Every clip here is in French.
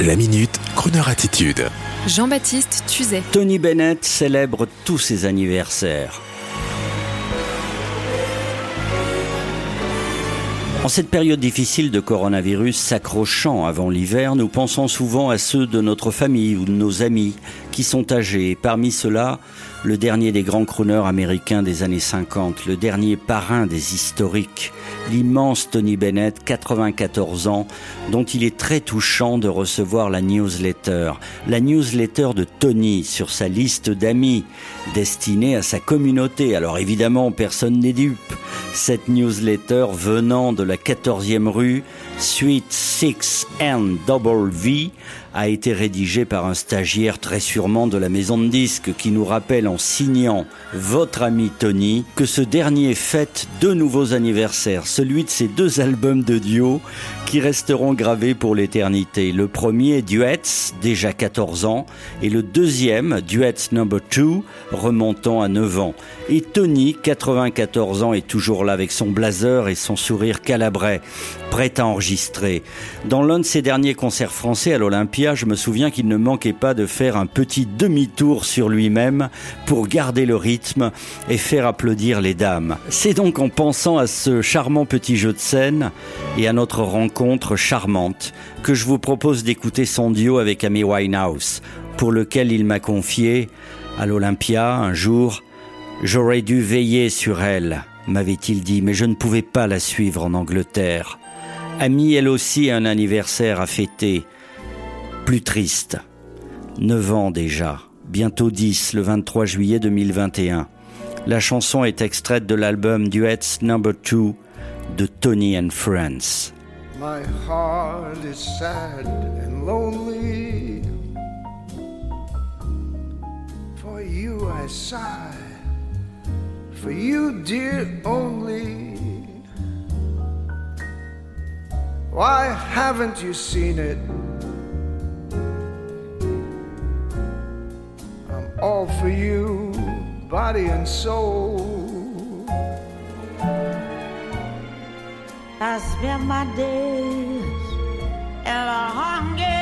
La minute, Kroneur attitude. Jean-Baptiste Tuzet. Tony Bennett célèbre tous ses anniversaires. En cette période difficile de coronavirus s'accrochant avant l'hiver, nous pensons souvent à ceux de notre famille ou de nos amis qui sont âgés. parmi ceux-là, le dernier des grands crooners américains des années 50, le dernier parrain des historiques, l'immense Tony Bennett, 94 ans, dont il est très touchant de recevoir la newsletter. La newsletter de Tony sur sa liste d'amis, destinée à sa communauté. Alors évidemment, personne n'est dupe. Cette newsletter venant de la 14e rue, Suite 6 N Double V, a été rédigée par un stagiaire très sûrement de la maison de disques qui nous rappelle en signant votre ami Tony que ce dernier fête deux nouveaux anniversaires, celui de ses deux albums de duo qui resteront gravés pour l'éternité. Le premier, Duets, déjà 14 ans, et le deuxième, Duets Number 2, remontant à 9 ans. Et Tony, 94 ans, est toujours là avec son blazer et son sourire calabrais, prêt à enregistrer. Dans l'un de ses derniers concerts français à l'Olympia, je me souviens qu'il ne manquait pas de faire un petit demi-tour sur lui-même pour garder le rythme et faire applaudir les dames. C'est donc en pensant à ce charmant petit jeu de scène et à notre rencontre charmante que je vous propose d'écouter son duo avec Amy Winehouse, pour lequel il m'a confié, à l'Olympia, un jour, J'aurais dû veiller sur elle, m'avait-il dit, mais je ne pouvais pas la suivre en Angleterre. Amy, elle aussi, un anniversaire à fêter. Plus triste. Neuf ans déjà, bientôt dix, le 23 juillet 2021. La chanson est extraite de l'album Duets Number 2 de Tony and Friends. My heart is sad and lonely. For you I sigh, for you, dear, only. Why haven't you seen it? I'm all for you, body and soul. I spend my days in a hunger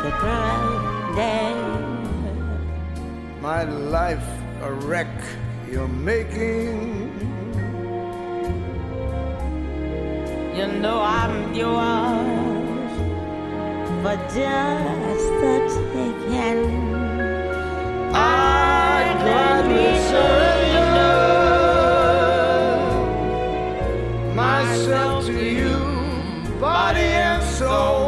pretend. My life a wreck you're making. You know I'm yours but just the taking. I gladly surrender myself to you, body and soul.